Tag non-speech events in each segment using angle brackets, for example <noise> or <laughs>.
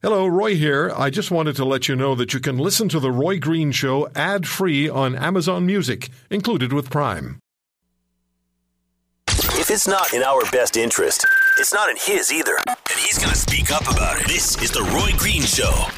Hello, Roy here. I just wanted to let you know that you can listen to The Roy Green Show ad free on Amazon Music, included with Prime. If it's not in our best interest, it's not in his either. And he's going to speak up about it. This is The Roy Green Show.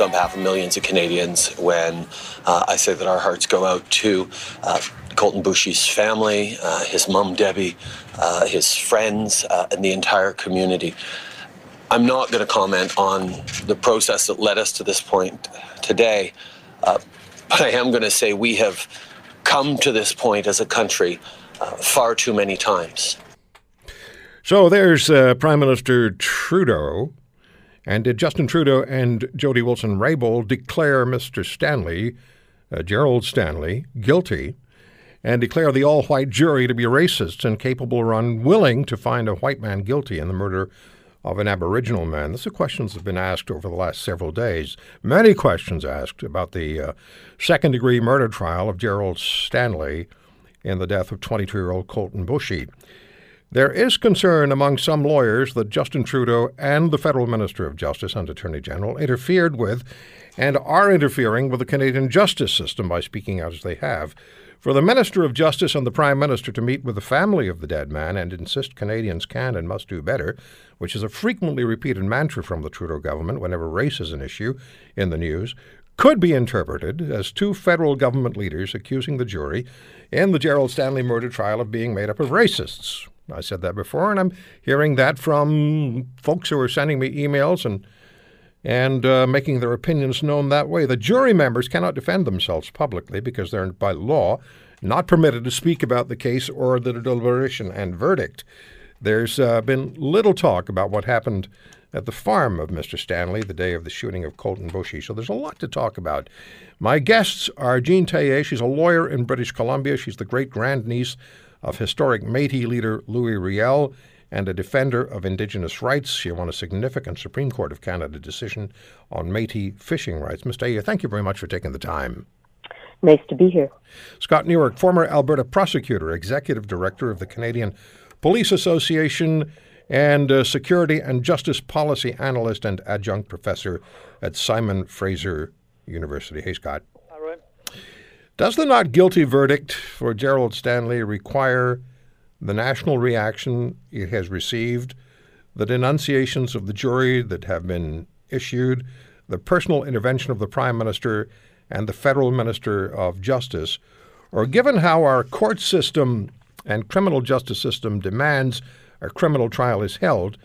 On behalf of millions of Canadians when uh, I say that our hearts go out to uh, Colten Boushie's family, uh, his mum Debbie, uh, his friends, uh, and the entire community. I'm not going to comment on the process that led us to this point today, uh, but I am going to say we have come to this point as a country far too many times. So there's Prime Minister Trudeau. And did Justin Trudeau and Jody Wilson Raybould declare Mr. Stanley, uh, Gerald Stanley, guilty and declare the all white jury to be racist and capable or unwilling to find a white man guilty in the murder of an Aboriginal man? These are questions that have been asked over the last several days. Many questions asked about the uh, second degree murder trial of Gerald Stanley in the death of 22 year old Colten Boushie. There is concern among some lawyers that Justin Trudeau and the federal Minister of Justice and Attorney General interfered with and are interfering with the Canadian justice system by speaking out as they have. For the Minister of Justice and the Prime Minister to meet with the family of the dead man and insist Canadians can and must do better, which is a frequently repeated mantra from the Trudeau government whenever race is an issue in the news, could be interpreted as two federal government leaders accusing the jury in the Gerald Stanley murder trial of being made up of racists. I said that before, and I'm hearing that from folks who are sending me emails and and uh, making their opinions known that way. The jury members cannot defend themselves publicly because they're by law not permitted to speak about the case or the deliberation and verdict. There's uh, been little talk about what happened at the farm of Mr. Stanley the day of the shooting of Colten Boushie, so there's a lot to talk about. My guests are Jean Teillet. She's a lawyer in British Columbia. She's the great grandniece of historic Métis leader Louis Riel and a defender of Indigenous rights. She won a significant Supreme Court of Canada decision on Métis fishing rights. Ms. Teillet, thank you very much for taking the time. Nice to be here. Scott Newark, former Alberta prosecutor, executive director of the Canadian Police Association, and uh, security and justice policy analyst and adjunct professor at Simon Fraser University. Hey, Scott. Does the not guilty verdict for Gerald Stanley require the national reaction it has received, the denunciations of the jury that have been issued, the personal intervention of the Prime Minister and the Federal Minister of Justice, or given how our court system and criminal justice system demands a criminal trial is held,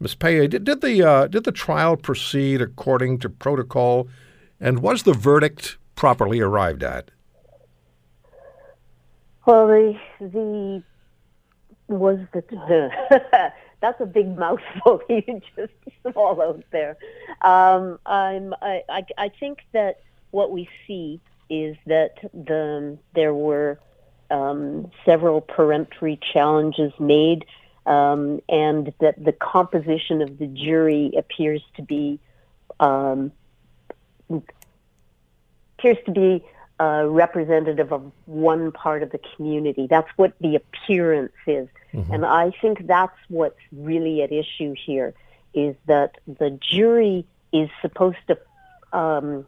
Ms. Teillet, did, did the uh, did the trial proceed according to protocol, and was the verdict properly arrived at? Well, the the was the <laughs> that's a big mouthful <laughs> you just swallowed there. Um, I'm I, I I think that what we see is that the there were um, several peremptory challenges made, um, and that the composition of the jury appears to be um, appears to be uh, representative of one part of the community. That's what the appearance is. And I think that's what's really at issue here is that the jury is supposed to um,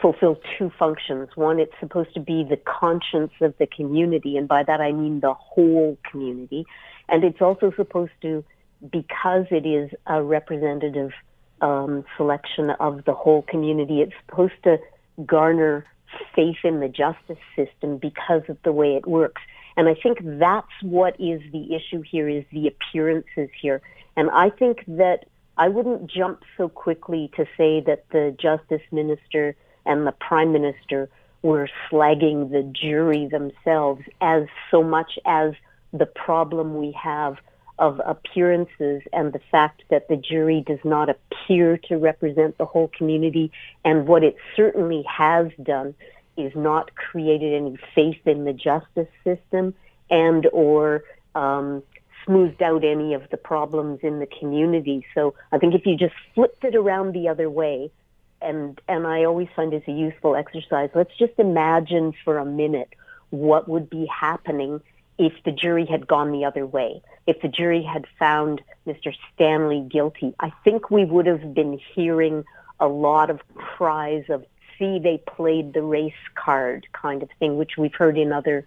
fulfill two functions. One, it's supposed to be the conscience of the community, and by that I mean the whole community. And it's also supposed to, because it is a representative um, selection of the whole community, it's supposed to garner faith in the justice system because of the way it works. And I think that's what is the issue here is the appearances here. And I think that I wouldn't jump so quickly to say that the justice minister and the prime minister were slagging the jury themselves as so much as the problem we have of appearances and the fact that the jury does not appear to represent the whole community. And what it certainly has done is not created any faith in the justice system and or um, smoothed out any of the problems in the community. So I think if you just flipped it around the other way, and and I always find it's a useful exercise. Let's just imagine for a minute what would be happening if the jury had gone the other way. If the jury had found Mr. Stanley guilty, I think we would have been hearing a lot of cries of "see, they played the race card" kind of thing, which we've heard in other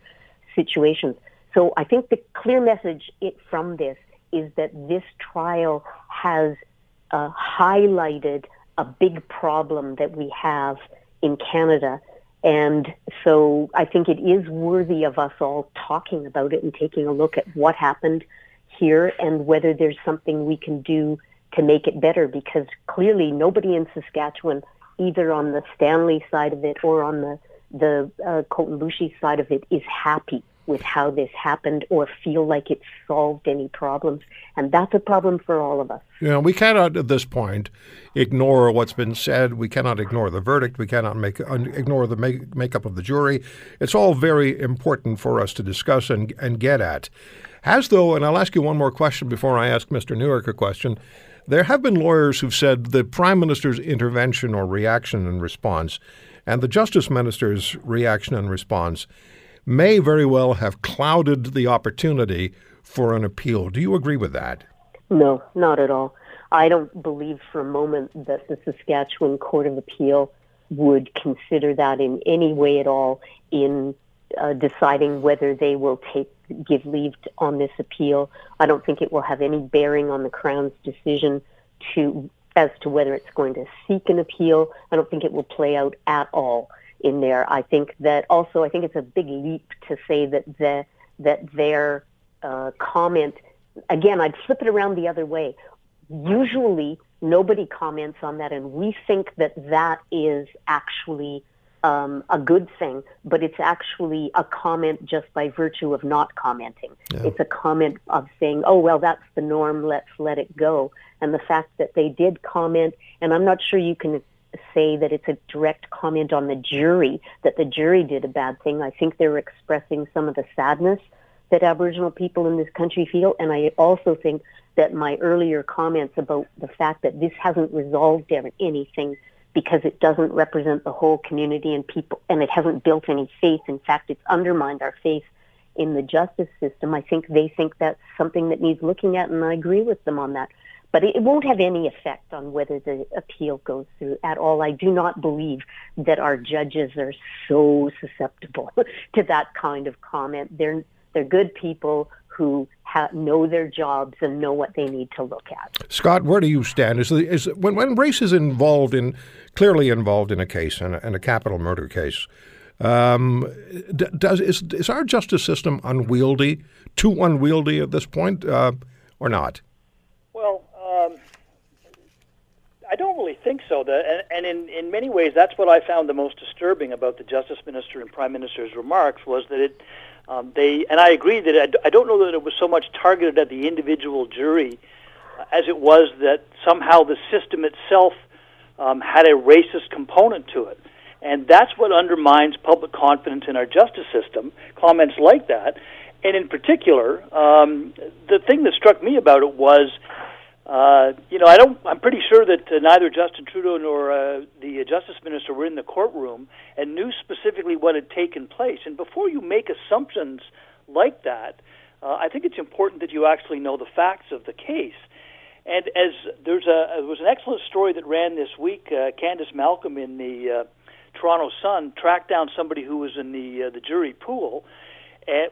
situations. So I think the clear message from this is that this trial has uh, highlighted a big problem that we have in Canada. And so I think it is worthy of us all talking about it and taking a look at what happened here and whether there's something we can do to make it better because clearly nobody in Saskatchewan, either on the Stanley side of it or on the, the uh, side of it, is happy with how this happened or feel like it solved any problems. And that's a problem for all of us. Know, we cannot at this point ignore what's been said. We cannot ignore the verdict. We cannot make ignore the make, makeup of the jury. It's all very important for us to discuss and, and get at. As though, and I'll ask you one more question before I ask Mr. Newark a question. There have been lawyers who've said the Prime Minister's intervention or reaction and response and the Justice Minister's reaction and response may very well have clouded the opportunity for an appeal. Do you agree with that? No, not at all. I don't believe for a moment that the Saskatchewan Court of Appeal would consider that in any way at all in uh, deciding whether they will take give leave to, on this appeal. I don't think it will have any bearing on the Crown's decision to as to whether it's going to seek an appeal. I don't think it will play out at all in there. I think that also I think it's a big leap to say that the that their uh, comment again I'd flip it around the other way. Usually nobody comments on that, and we think that that is actually um, a good thing, but it's actually a comment just by virtue of not commenting. Yeah. It's a comment of saying, "Oh well, that's the norm. Let's let it go." And the fact that they did comment, and I'm not sure you can say that it's a direct comment on the jury, that the jury did a bad thing. I think they're expressing some of the sadness that Aboriginal people in this country feel. And I also think that my earlier comments about the fact that this hasn't resolved anything because it doesn't represent the whole community and people, and it hasn't built any faith. In fact, it's undermined our faith in the justice system. I think they think that's something that needs looking at, and I agree with them on that. But it won't have any effect on whether the appeal goes through at all. I do not believe that our judges are so susceptible <laughs> to that kind of comment. They're they're good people who ha- know their jobs and know what they need to look at. Scott, where do you stand? Is, is when when race is involved in clearly involved in a case and a, in a capital murder case? Um, does is is our justice system unwieldy, too unwieldy at this point, uh, or not? I don't really think so. The, and, in, in many ways, that's what I found the most disturbing about the Justice Minister and Prime Minister's remarks was that it, um, they, and I agree that I, I don't know that it was so much targeted at the individual jury uh, as it was that somehow the system itself um, had a racist component to it. And that's what undermines public confidence in our justice system, comments like that. And in particular, um, the thing that struck me about it was uh, you know, I don't. I'm pretty sure that uh, neither Justin Trudeau nor uh, the Justice Minister were in the courtroom and knew specifically what had taken place. And before you make assumptions like that, uh, I think it's important that you actually know the facts of the case. And as there's a there was an excellent story that ran this week. Uh, Candice Malcolm in the uh, Toronto Sun tracked down somebody who was in the uh, the jury pool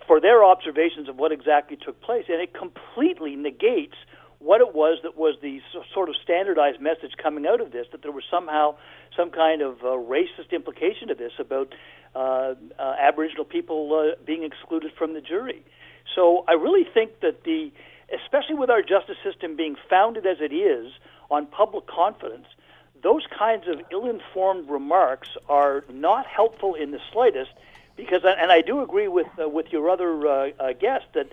for their observations of what exactly took place, and it completely negates what it was that was the sort of standardized message coming out of this, that there was somehow some kind of uh, racist implication to this about uh, uh, Aboriginal people uh, being excluded from the jury. So I really think that the, especially with our justice system being founded as it is on public confidence, those kinds of ill-informed remarks are not helpful in the slightest. Because, and I do agree with uh, with your other uh, uh, guest that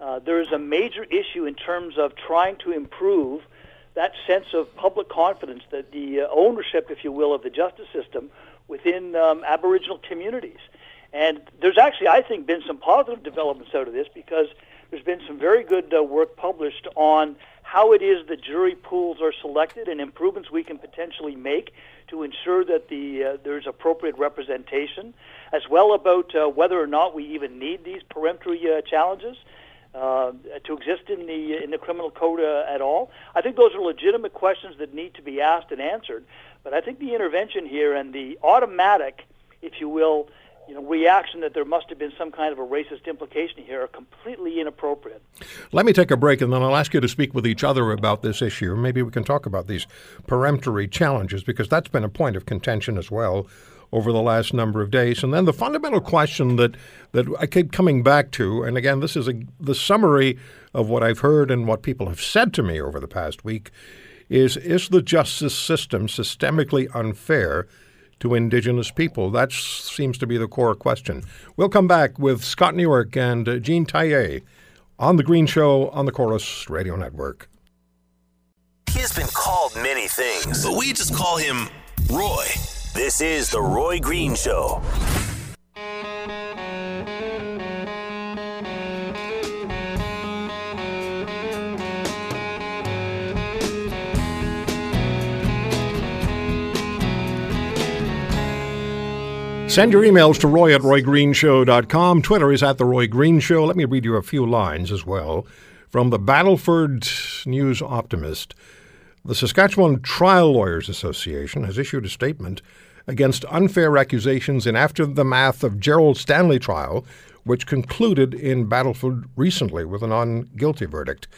uh, there is a major issue in terms of trying to improve that sense of public confidence, that the uh, ownership, if you will, of the justice system within um, Aboriginal communities. And there's actually, I think, been some positive developments out of this because there's been some very good uh, work published on how it is the jury pools are selected and improvements we can potentially make to ensure that the uh, there's appropriate representation, as well about uh, whether or not we even need these peremptory uh, challenges uh, to exist in the in the criminal code uh, at all. I think those are legitimate questions that need to be asked and answered. But I think the intervention here and the automatic, if you will, you know, reaction that there must have been some kind of a racist implication here are completely inappropriate. Let me take a break and then I'll ask you to speak with each other about this issue. Maybe we can talk about these peremptory challenges because that's been a point of contention as well over the last number of days. And then the fundamental question that, that I keep coming back to, and again, this is a, the summary of what I've heard and what people have said to me over the past week, is is the justice system systemically unfair to Indigenous people? That seems to be the core question. We'll come back with Scott Newark and uh, Jean Teillet on The Green Show on the Corus Radio Network. He has been called many things, but we just call him Roy. This is The Roy Green Show. Send your emails to roy at roygreenshow.com. Twitter is at The Roy Green Show. Let me read you a few lines as well from the Battleford News Optimist. The Saskatchewan Trial Lawyers Association has issued a statement against unfair accusations in aftermath of Gerald Stanley trial, which concluded in Battleford recently with a non guilty verdict.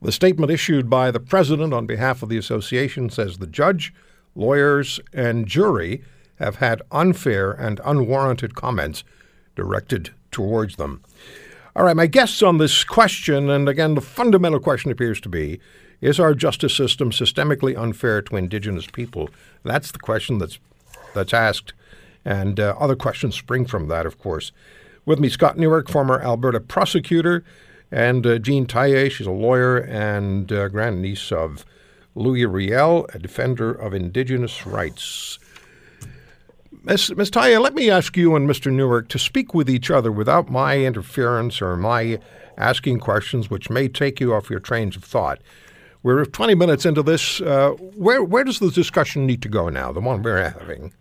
The statement issued by the president on behalf of the association says the judge, lawyers, and jury have had unfair and unwarranted comments directed towards them. All right, my guests on this question, and again, the fundamental question appears to be is our justice system systemically unfair to Indigenous people? That's the question that's, that's asked, and uh, other questions spring from that, of course. With me, Scott Newark, former Alberta prosecutor, and uh, Jean Teillet, she's a lawyer and uh, grandniece of Louis Riel, a defender of Indigenous rights. Ms. Ms. Teillet, let me ask you and Mr. Newark to speak with each other without my interference or my asking questions, which may take you off your trains of thought. We're 20 minutes into this. Uh, where where does the discussion need to go now? The one we're having.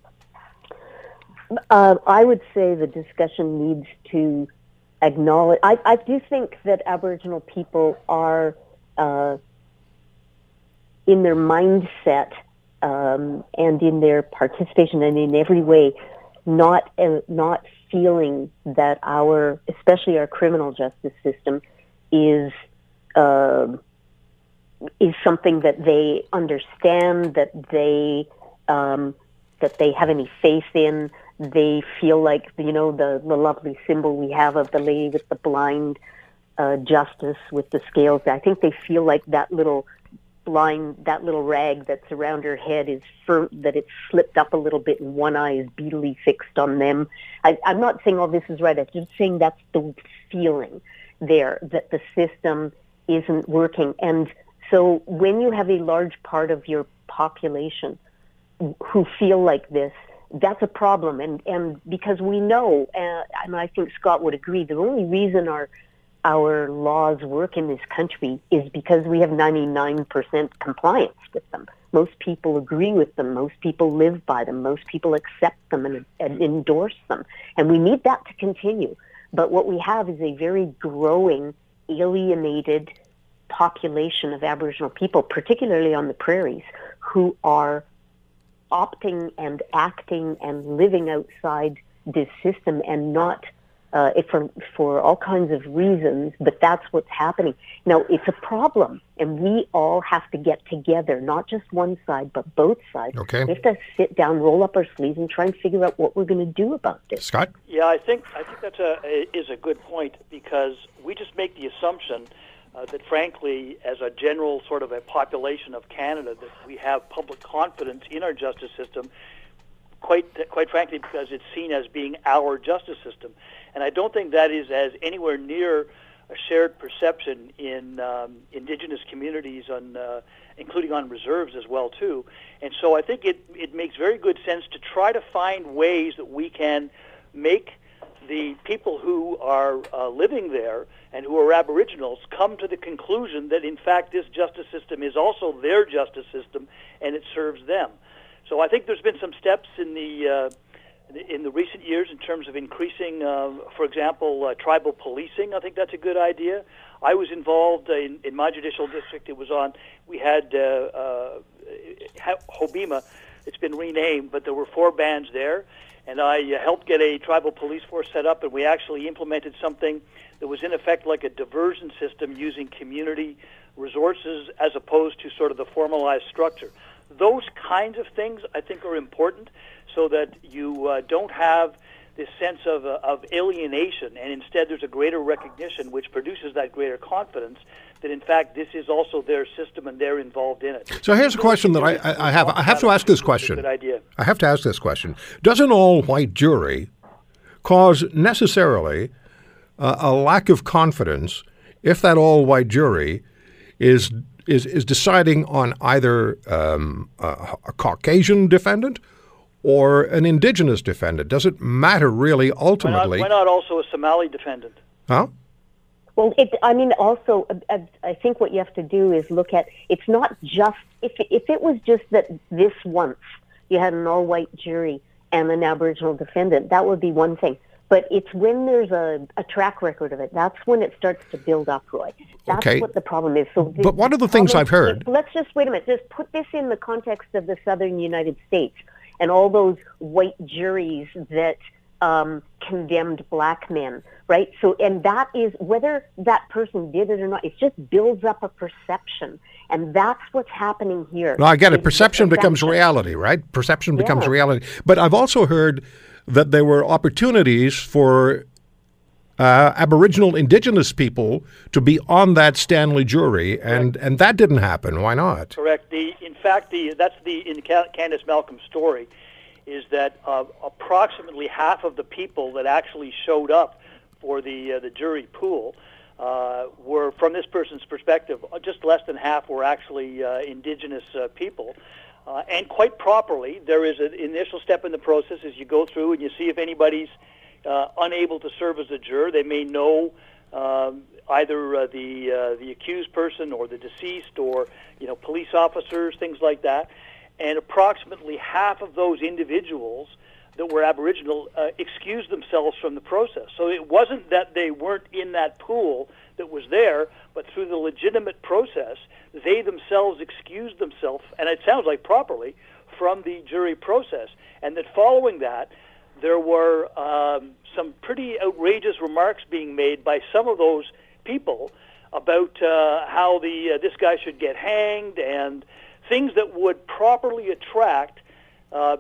Uh, I would say the discussion needs to acknowledge. I, I do think that Aboriginal people are uh, in their mindset um, and in their participation and in every way not uh, not feeling that our, especially our criminal justice system, is uh, is something that they understand, that they um, that they have any faith in. They feel like you know the the lovely symbol we have of the lady with the blind uh, justice with the scales. I think they feel like that little blind that little rag that's around her head is that it's slipped up a little bit and one eye is beadily fixed on them. I, I'm not saying all this is right. I'm just saying that's the feeling there that the system isn't working. And so when you have a large part of your population who feel like this, that's a problem. And and because we know, uh, and I think Scott would agree, the only reason our our laws work in this country is because we have 99% compliance with them. Most people agree with them. Most people live by them. Most people accept them and, and endorse them. And we need that to continue. But what we have is a very growing, alienated population of Aboriginal people, particularly on the prairies, who are opting and acting and living outside this system and not uh, for for all kinds of reasons, but that's what's happening. Now it's a problem, and we all have to get together, not just one side, but both sides. Okay. We have to sit down, roll up our sleeves, and try and figure out what we're going to do about this. Scott? Yeah, I think I think that's a, a is a good point because we just make the assumption uh, that, frankly, as a general sort of a population of Canada, that we have public confidence in our justice system. Quite quite frankly, because it's seen as being our justice system, and I don't think that is as anywhere near a shared perception in um, indigenous communities, on uh, including on reserves as well too. And so I think it it makes very good sense to try to find ways that we can make the people who are uh, living there and who are Aboriginals come to the conclusion that in fact this justice system is also their justice system and it serves them. So I think there's been some steps in the uh, in the recent years in terms of increasing, uh, for example, uh, tribal policing. I think that's a good idea. I was involved uh, in, in my judicial district. It was on. We had uh, uh, Hobbema. It's been renamed, but there were four bands there, and I uh, helped get a tribal police force set up, and we actually implemented something that was in effect like a diversion system using community resources as opposed to sort of the formalized structure. Those kinds of things I think are important so that you uh, don't have this sense of, uh, of alienation, and instead there's a greater recognition which produces that greater confidence that in fact this is also their system and they're involved in it. So here's a question that I, I, I have. I have to ask this question. Good idea. I have to ask this question. Does an all-white jury cause necessarily uh, a lack of confidence if that all-white jury is is is deciding on either um, a, a Caucasian defendant or an indigenous defendant? Does it matter really Why not, ultimately? why not also a Somali defendant? Huh? Well, it, I mean, also, uh, uh, I think what you have to do is look at it's not just if if it was just that this once you had an all-white jury and an Aboriginal defendant, that would be one thing. But it's when there's a, a track record of it. That's when it starts to build up, Roy. That's Okay. what the problem is. So, But one of the things I've heard- Let's just wait a minute. Just put this in the context of the southern United States and all those white juries that um, condemned black men, right? So, and that is whether that person did it or not. It just builds up a perception, and that's what's happening here. No, I get it. Is Perception that- becomes reality, right? Perception becomes Yeah. reality. But I've also heard that there were opportunities for uh, Aboriginal Indigenous people to be on that Stanley jury, and, and that didn't happen. Why not? Correct. The in fact the that's the in Ca- Candice Malcolm's story is that uh, approximately half of the people that actually showed up for the uh, the jury pool uh, were from this person's perspective uh, just less than half were actually uh, indigenous uh, people. Uh, and quite properly, there is an initial step in the process as you go through and you see if anybody's uh, unable to serve as a juror. They may know um, either uh, the uh, the accused person or the deceased, or you know police officers, things like that. And approximately half of those individuals that were Aboriginal uh, excused themselves from the process. So it wasn't that they weren't in that pool that was there, but through the legitimate process, they themselves excused themselves, and it sounds like properly, from the jury process. And that following that, there were um, some pretty outrageous remarks being made by some of those people about uh, how the uh, this guy should get hanged and things that would properly attract uh,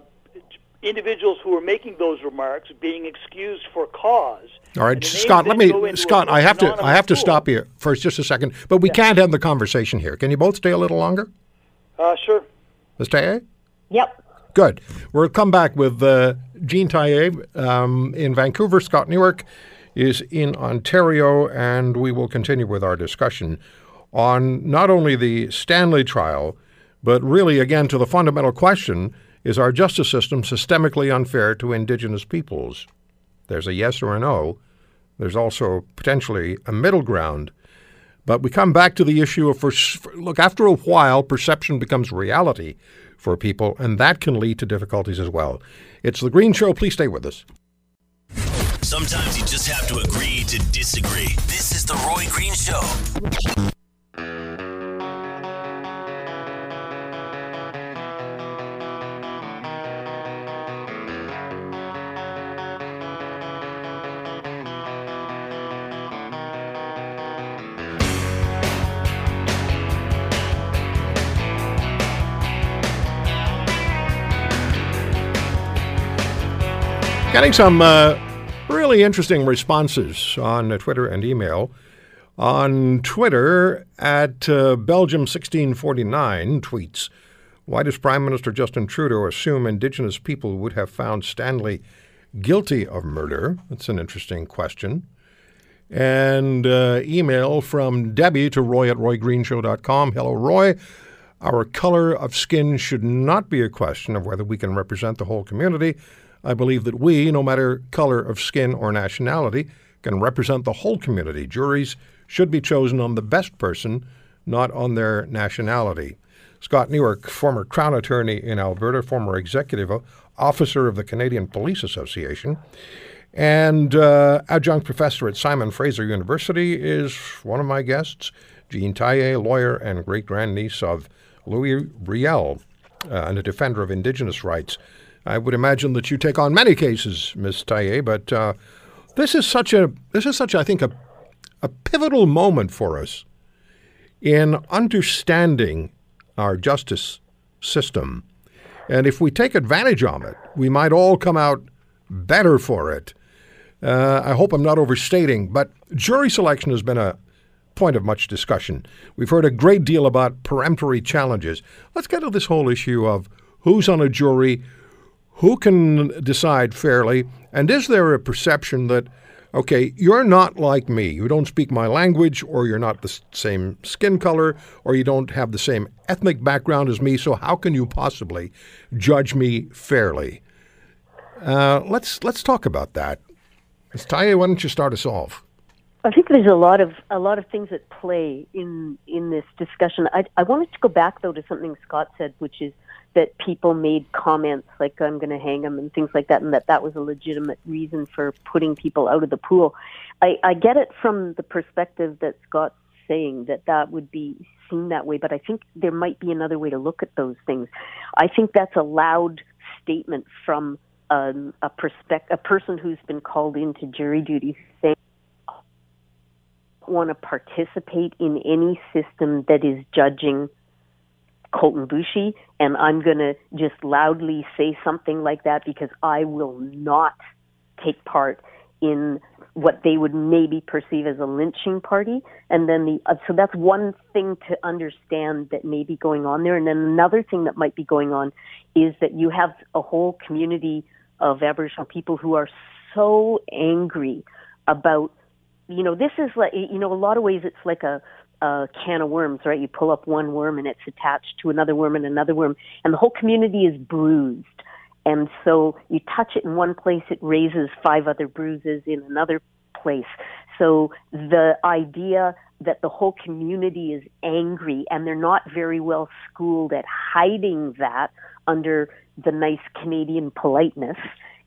individuals who were making those remarks being excused for cause. All right, And the names Scott. Let me, go into a Scott. I have to, I anonymous have to stop you for just a second. But we can't end the conversation here. Can you both stay a little longer, Uh, sure. Mr. A? Yep. Good. We'll come back with uh, Jean Teillet um, in Vancouver. Scott Newark is in Ontario, and we will continue with our discussion on not only the Stanley trial, but really, again, to the fundamental question is our justice system systemically unfair to Indigenous peoples? There's a yes or a no. There's also potentially a middle ground. But we come back to the issue of for, look, after a while, perception becomes reality for people, and that can lead to difficulties as well. It's The Green Show. Please stay with us. Sometimes you just have to agree to disagree. This is the Roy Green Show. Getting some uh, really interesting responses on uh, Twitter and email. On Twitter, at uh, Belgium1649 tweets, Why does Prime Minister Justin Trudeau assume Indigenous people would have found Stanley guilty of murder? That's an interesting question. And uh, email from Debbie to roy at roygreenshow.com. Hello, Roy. Our color of skin should not be a question of whether we can represent the whole community. I believe that we, no matter color of skin or nationality, can represent the whole community. Juries should be chosen on the best person, not on their nationality. Scott Newark, former Crown Attorney in Alberta, former executive officer of the Canadian Police Association, and uh, adjunct professor at Simon Fraser University, is one of my guests. Jean Teillet, lawyer and great grandniece of Louis Riel, uh, and a defender of Indigenous rights. I would imagine that you take on many cases, Ms. Teillet, but uh, this is such a this is such I think a a pivotal moment for us in understanding our justice system. And if we take advantage of it, we might all come out better for it. Uh, I hope I'm not overstating, but jury selection has been a point of much discussion. We've heard a great deal about peremptory challenges. Let's get to this whole issue of who's on a jury, who can decide fairly, and is there a perception that, okay, you're not like me, you don't speak my language, or you're not the same skin color, or you don't have the same ethnic background as me, so how can you possibly judge me fairly? Uh, let's let's talk about that. Ms. Teillet, why don't you start us off? I think there's a lot of a lot of things at play in in this discussion. I, I wanted to go back though to something Scott said, which is that people made comments like "I'm going to hang him" and things like that, and that that was a legitimate reason for putting people out of the pool. I, I get it from the perspective that Scott's saying that that would be seen that way, but I think there might be another way to look at those things. I think that's a loud statement from um, a perspect a person who's been called into jury duty saying want to participate in any system that is judging Colten Boushie, and I'm going to just loudly say something like that because I will not take part in what they would maybe perceive as a lynching party. And then the uh, so that's one thing to understand that may be going on there. And then another thing that might be going on is that you have a whole community of Aboriginal people who are so angry about you know, this is like, you know, a lot of ways it's like a, a can of worms, right? You pull up one worm and it's attached to another worm and another worm, and the whole community is bruised. And so you touch it in one place, it raises five other bruises in another place. So the idea that the whole community is angry and they're not very well schooled at hiding that under the nice Canadian politeness,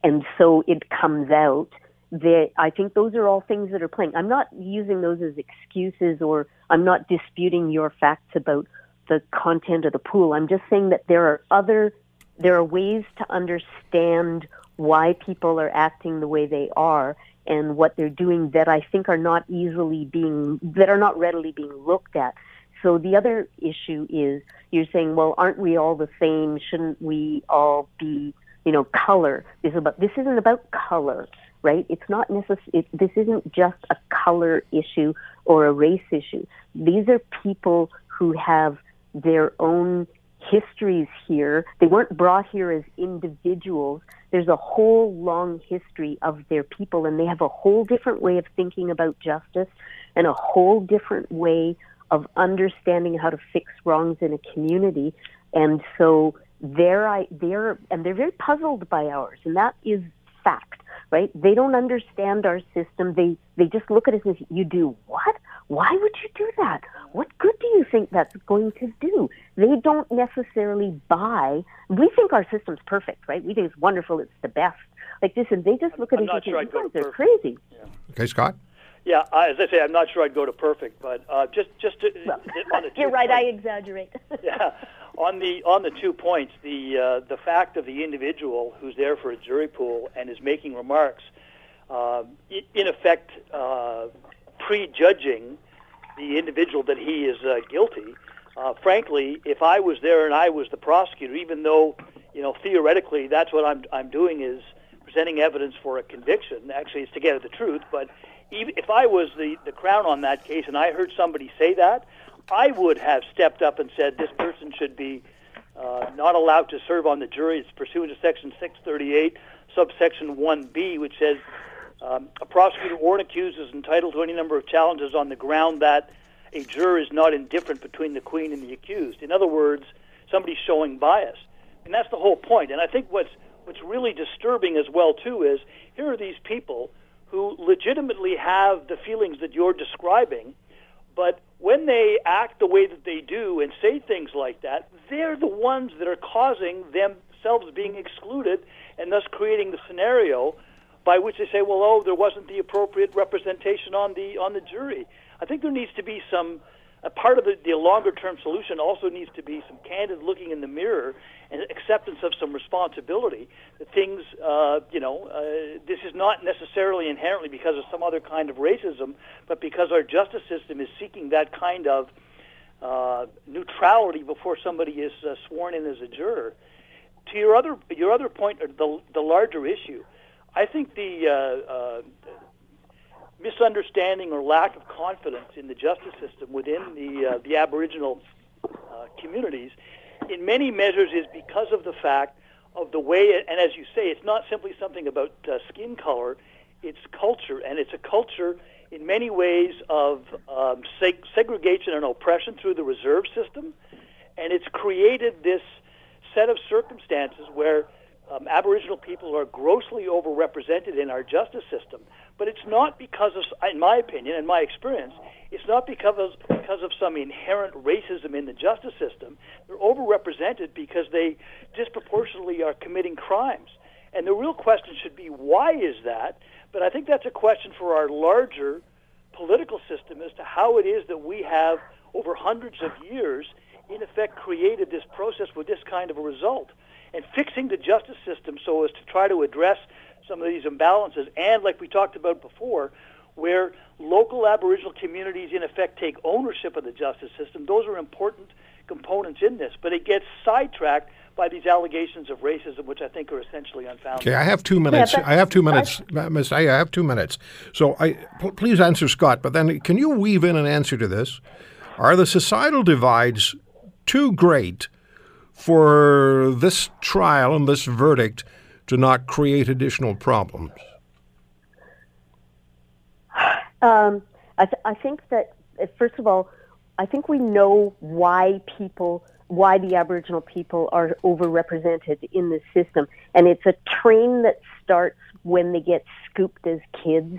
and so it comes out that I think those are all things that are playing. I'm not using those as excuses or I'm not disputing your facts about the content of the pool. I'm just saying that there are other there are ways to understand why people are acting the way they are and what they're doing that I think are not easily being that are not readily being looked at. So the other issue is you're saying, well, aren't we all the same? Shouldn't we all be, you know, color? This is about this isn't about color right? It's not necess- it, this isn't just a color issue or a race issue. These are people who have their own histories here. They weren't brought here as individuals. There's a whole long history of their people, and they have a whole different way of thinking about justice and a whole different way of understanding how to fix wrongs in a community. And so they're, I, they're, and they're very puzzled by ours, and that is fact right? They don't understand our system. They they just look at us and say, "You do what? Why would you do that? What good do you think that's going to do?" They don't necessarily buy. We think our system's perfect, right? We think it's wonderful. It's the best. Like this, and they just look at I'm us not and sure say, "You guys are perfect." crazy." Okay, Scott? Yeah, I, as I say, I'm not sure I'd go to perfect, but uh, just just to, Well, <laughs> on the <laughs> two you're right. I exaggerate. <laughs> yeah, on the on the two points, the uh, the fact of the individual who's there for a jury pool and is making remarks, uh, in effect, uh, prejudging the individual that he is uh, guilty. Uh, frankly, if I was there and I was the prosecutor, even though you know theoretically that's what I'm I'm doing is presenting evidence for a conviction. Actually, it's to get at the truth. But if I was the the crown on that case and I heard somebody say that, I would have stepped up and said this person should be uh, not allowed to serve on the jury. It's pursuant to Section 638, subsection 1B, which says um, a prosecutor or an accused is entitled to any number of challenges on the ground that a juror is not indifferent between the queen and the accused. In other words, somebody's showing bias, and that's the whole point. And I think what's what's really disturbing as well too is here are these people who legitimately have the feelings that you're describing, but when they act the way that they do and say things like that, they're the ones that are causing themselves being excluded and thus creating the scenario by which they say, well, oh, there wasn't the appropriate representation on the on the jury. I think there needs to be some a part of the, the longer term solution also needs to be some candid looking in the mirror and acceptance of some responsibility. That things, uh, you know, uh, this is not necessarily inherently because of some other kind of racism, but because our justice system is seeking that kind of uh, neutrality before somebody is uh, sworn in as a juror. To your other your other point, or the the larger issue, I think the uh, uh, misunderstanding or lack of confidence in the justice system within the uh, the Aboriginal uh, communities, in many measures, is because of the fact of the way. It, and as you say, it's not simply something about uh, skin color; it's culture, and it's a culture in many ways of um, seg- segregation and oppression through the reserve system, and it's created this set of circumstances where um, Aboriginal people are grossly overrepresented in our justice system. But it's not because of, in my opinion, in my experience, it's not because of, because of some inherent racism in the justice system. They're overrepresented because they disproportionately are committing crimes. And the real question should be why is that? But I think that's a question for our larger political system as to how it is that we have, over hundreds of years, in effect created this process with this kind of a result. And fixing the justice system so as to try to address some of these imbalances, and like we talked about before, where local Aboriginal communities in effect take ownership of the justice system, those are important components in this. But it gets sidetracked by these allegations of racism, which I think are essentially unfounded. Okay, I have two minutes. but I have two minutes, Miss. I have two minutes. So, I p- please answer Scott. But then, can you weave in an answer to this? Are the societal divides too great for this trial and this verdict to not create additional problems? Um, I, th- I think that uh, first of all, I think we know why people, why the Aboriginal people are overrepresented in the system, and it's a train that starts when they get scooped as kids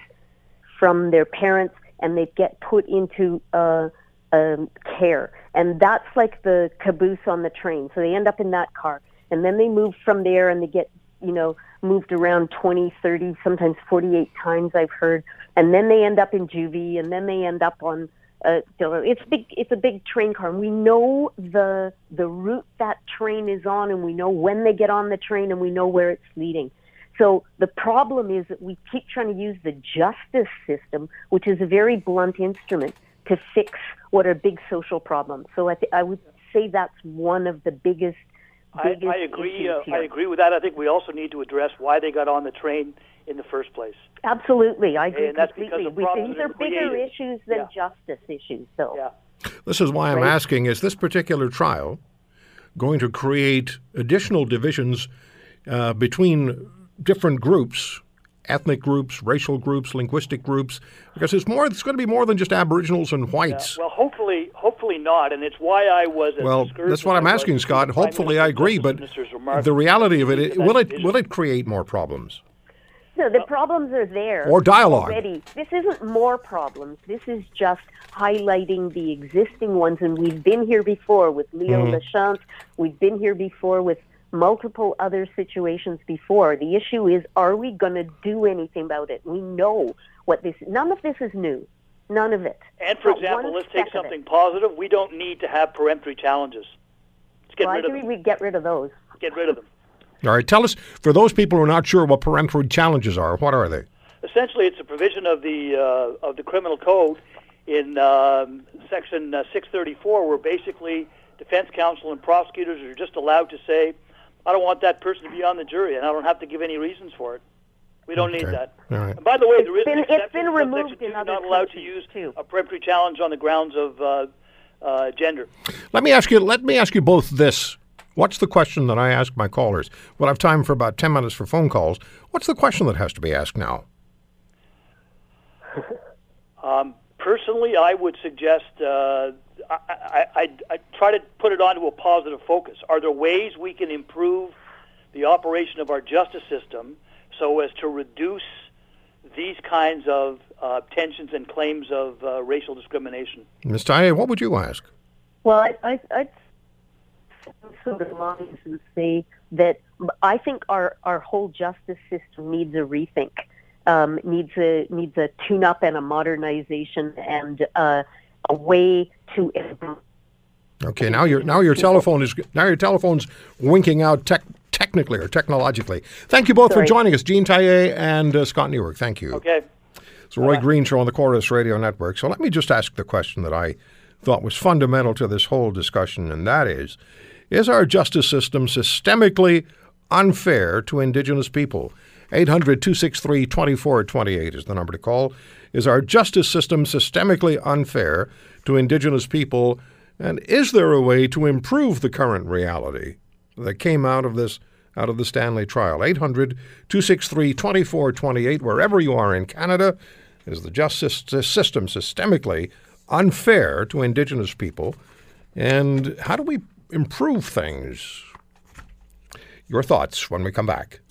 from their parents, and they get put into uh, um, care, and that's like the caboose on the train. So they end up in that car, and then they move from there, and they get you know, moved around 20, 30, sometimes 48 times I've heard. And then they end up in juvie and then they end up on uh, it's big it's a big train car and we know the the route that train is on and we know when they get on the train and we know where it's leading. So the problem is that we keep trying to use the justice system, which is a very blunt instrument, to fix what are big social problems. So I, th- I would say that's one of the biggest I, biggest I agree. issues Uh, here. I agree with that. I think we also need to address why they got on the train in the first place. Absolutely, I agree And that's because completely. of We, problems these are are bigger created. issues than Yeah. justice issues, though. Yeah. This is why I'm Right. asking is this particular trial going to create additional divisions uh, between different groups, ethnic groups, racial groups, linguistic groups? Because it's more. It's going to be more than just Aboriginals and whites. Well, hopefully, hopefully not, and it's why I was. As Well, that's what I'm asking, Scott. Hopefully, I agree, but the reality of it, it will it will it create more problems? No, the problems are there. Or dialogue. Already. This isn't more problems. This is just highlighting the existing ones. And we've been here before with Leo Mm-hmm. Lachance. We've been here before with multiple other situations before. The issue is, are we going to do anything about it? We know what this, none of this is new. None of it. And for Not example, let's take speck of it. something positive. We don't need to have peremptory challenges. Let's get Well, I rid of agree them. we get rid of those. Get rid of them. All right, tell us for those people who are not sure what peremptory challenges are. What are they? Essentially, it's a provision of the uh, of the criminal code in um, section uh, 634, where basically defense counsel and prosecutors are just allowed to say, "I don't want that person to be on the jury, and I don't have to give any reasons for it." We don't need that. All right. And by the way, there is been- an it's exception. been removed two, in you're other not allowed to use too. a peremptory challenge on the grounds of uh, uh, gender. Let me ask you. Let me ask you both this. What's the question that I ask my callers? Well, I have time for about ten minutes for phone calls. What's the question that has to be asked now? <laughs> Um, personally, I would suggest uh, I, I, I, I try to put it onto a positive focus. Are there ways we can improve the operation of our justice system so as to reduce these kinds of uh, tensions and claims of uh, racial discrimination? Ms. Teillet, what would you ask? Well, I, I, I'd sort of lines and say that I think our, our whole justice system needs a rethink, um, needs a needs a tune up and a modernization and uh, a way to improve. Okay, now your now your telephone is now your telephone's winking out tech, technically or technologically. Thank you both for joining us, Jean Teillet and uh, Scott Newark. Thank you. Okay. It's the Roy Green Show on the Corus Radio Network. So let me just ask the question that I thought was fundamental to this whole discussion, and that is Is our justice system systemically unfair to Indigenous people? 800 263 2428 is the number to call. Is our justice system systemically unfair to Indigenous people? And is there a way to improve the current reality that came out of this out of the Stanley trial. 800 263 2428, wherever you are in Canada, is the justice system systemically unfair to Indigenous people? And how do we improve things? Your thoughts when we come back.